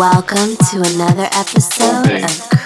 Welcome to another episode of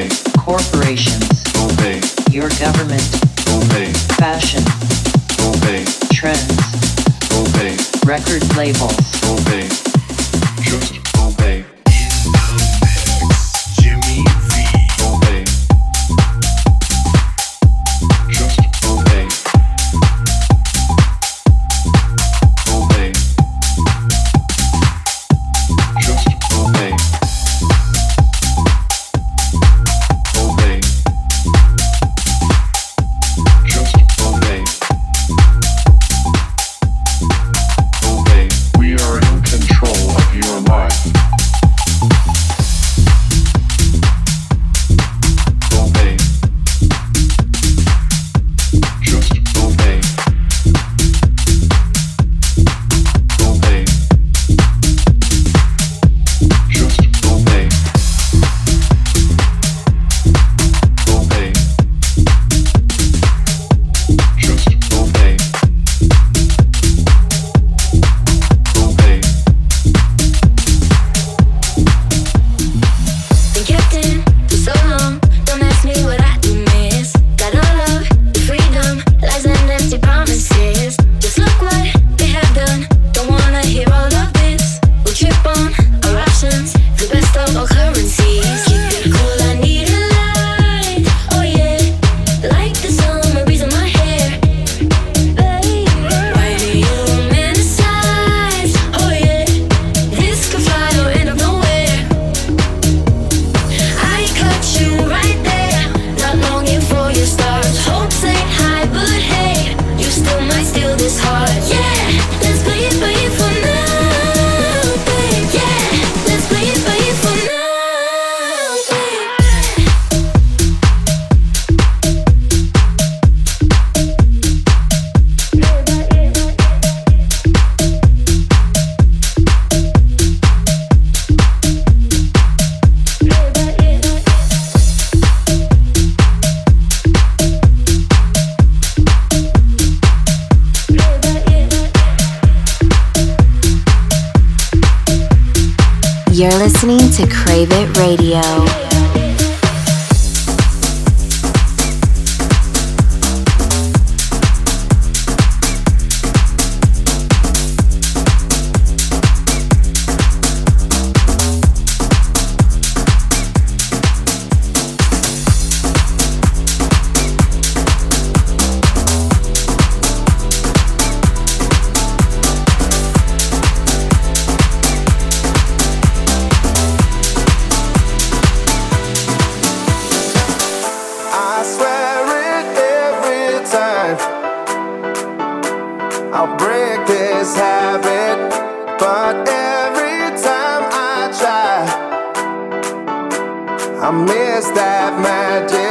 Obey. Corporations. Obey. Your government. Obey. Fashion. Obey. Trends. Obey. Record labels. Obey Radio. this habit, but every time I try, I miss that magic.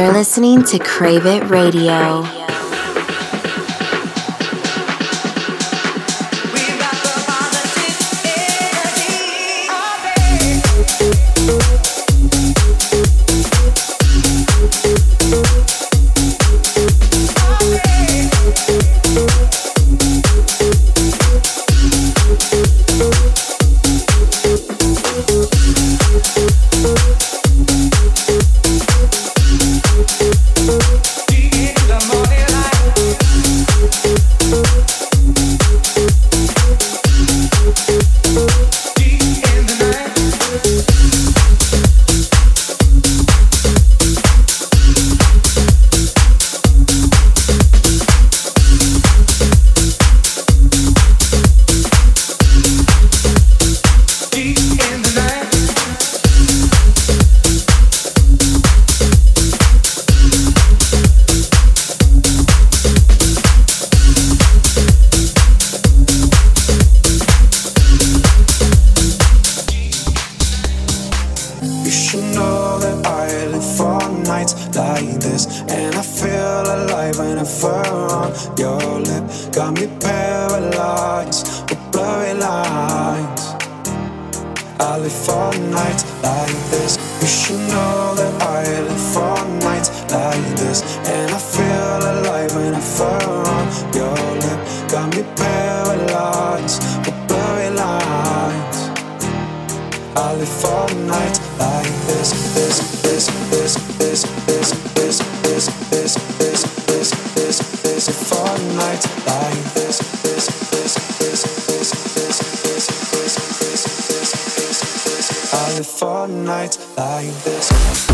You're listening to Crave It Radio. I live for nights like this. You should know that I live for nights like this. And I feel alive when I fall on your lip. Got me paralyzed with blurry lines. I live for nights like this, this, this, this, this, this, this, this, this. this. nights like this.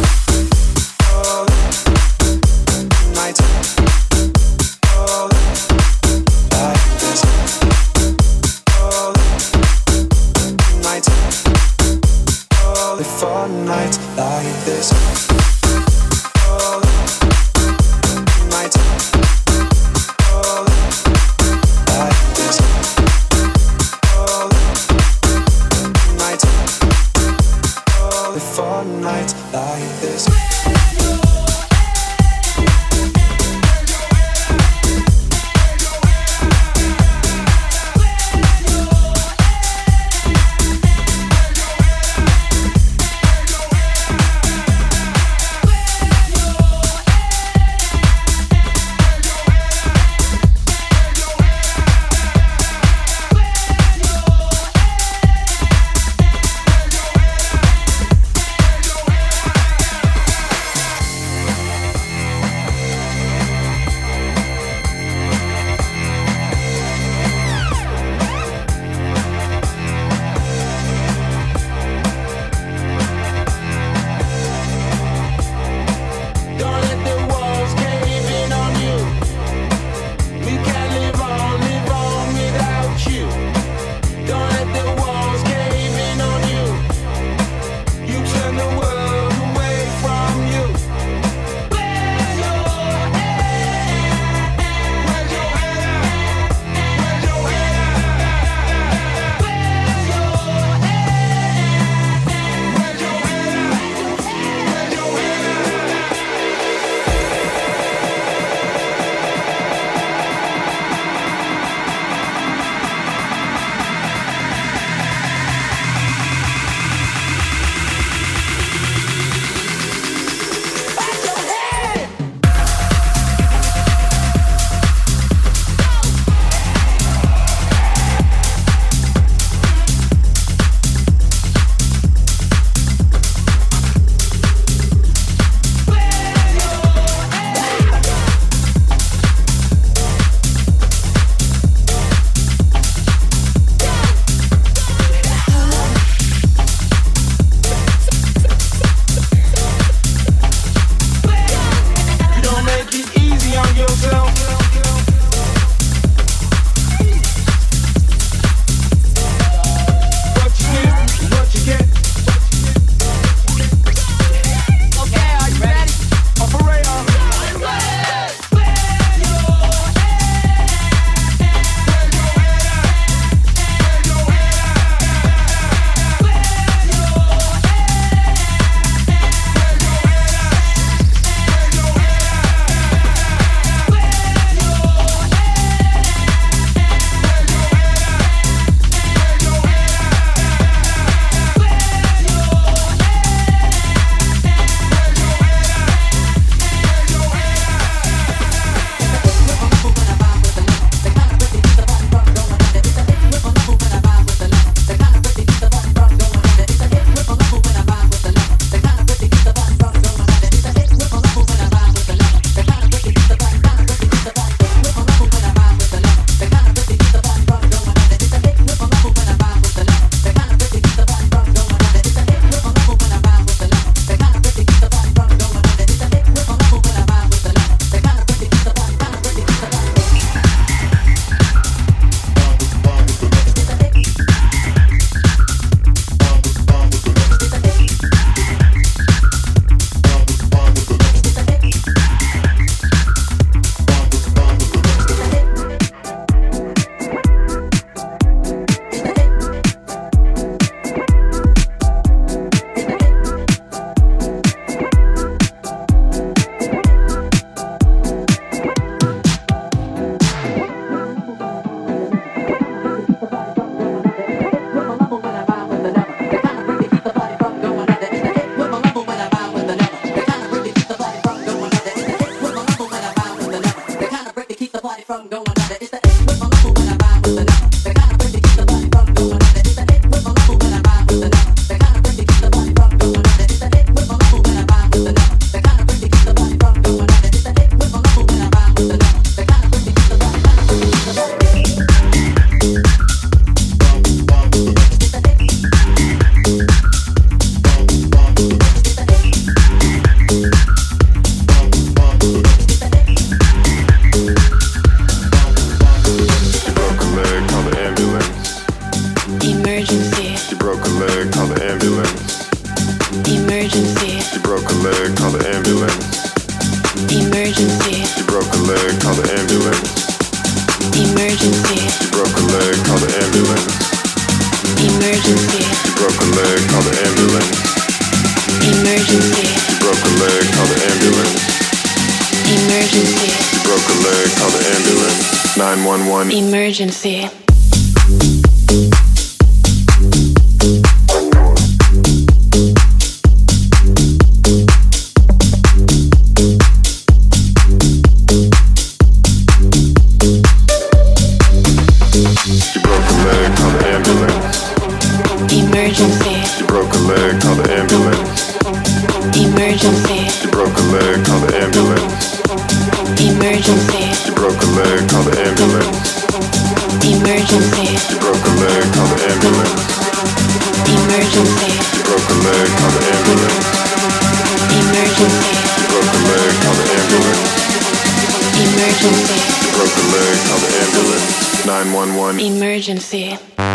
Ambulance. Emergency. You broke a leg, call the ambulance. Emergency. You broke a leg, call the ambulance. Emergency. You broke a leg, call the ambulance. Emergency. You broke a leg, call the ambulance. 911. Emergency. Emergency. You broke a leg, call the ambulance. 911. Emergency.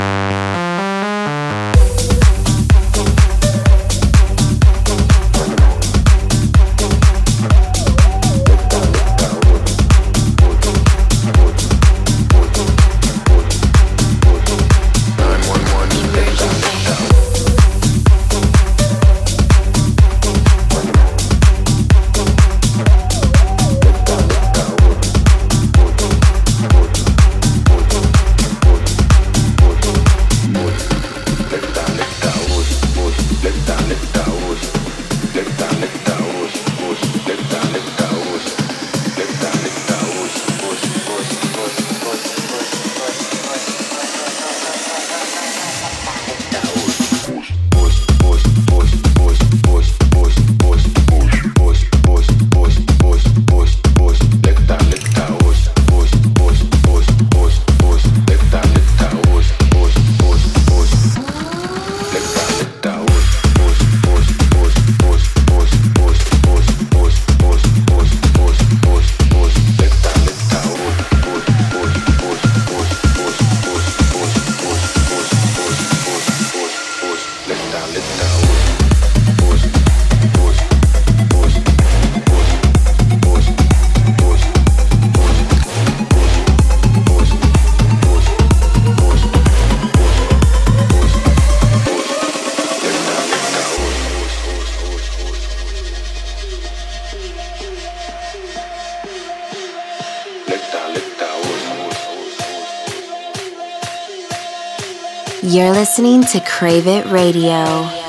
To Crave It Radio.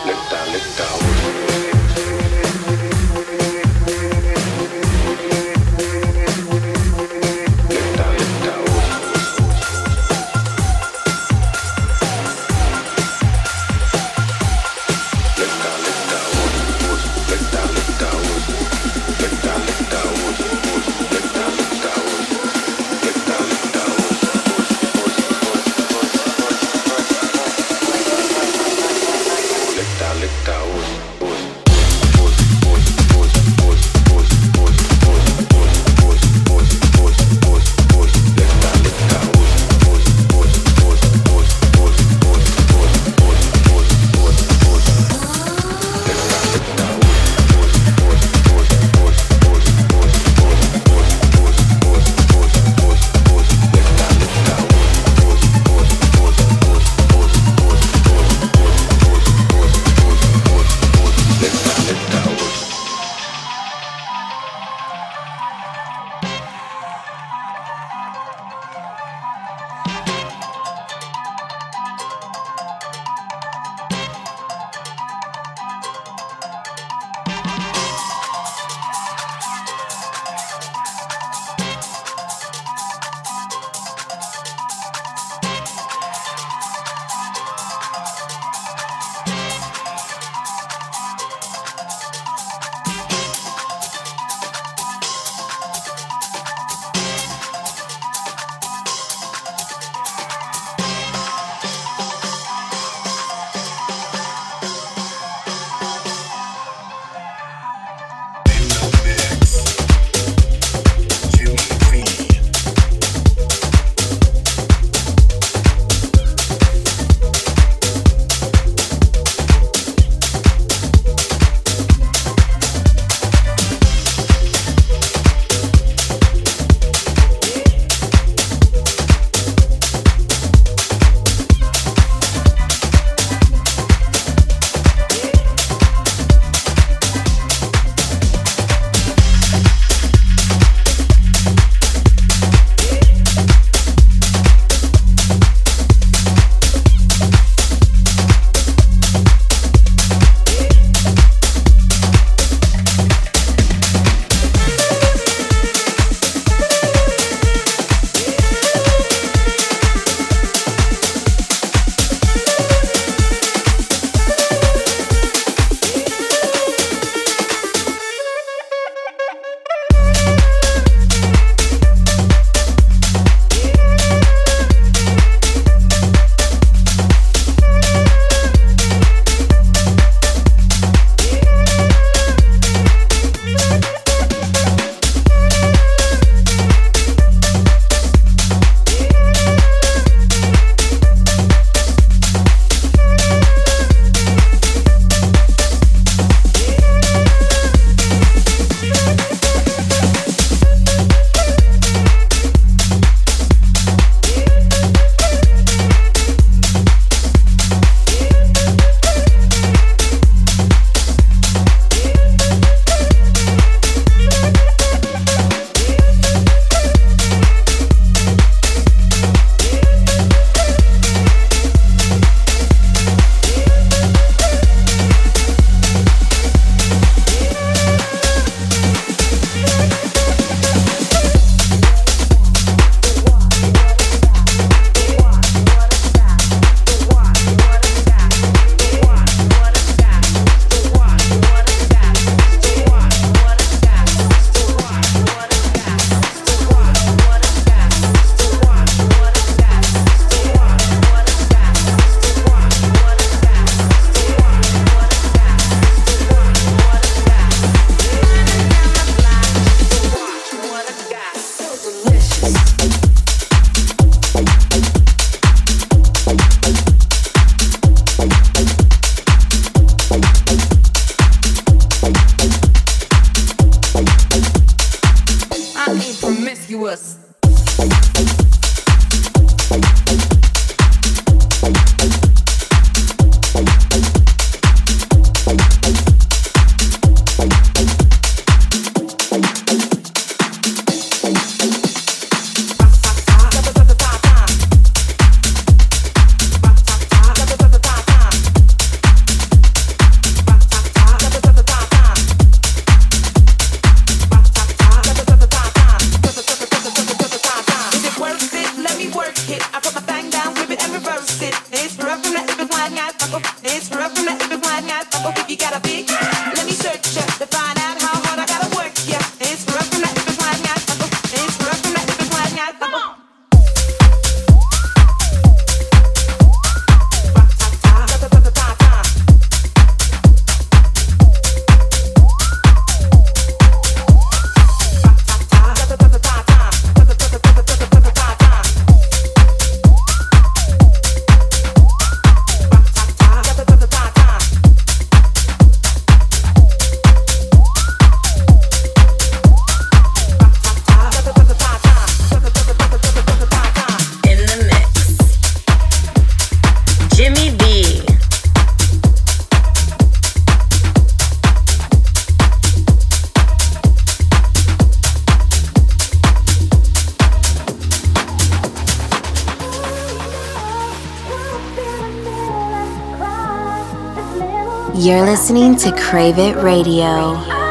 You're listening to Crave It Radio.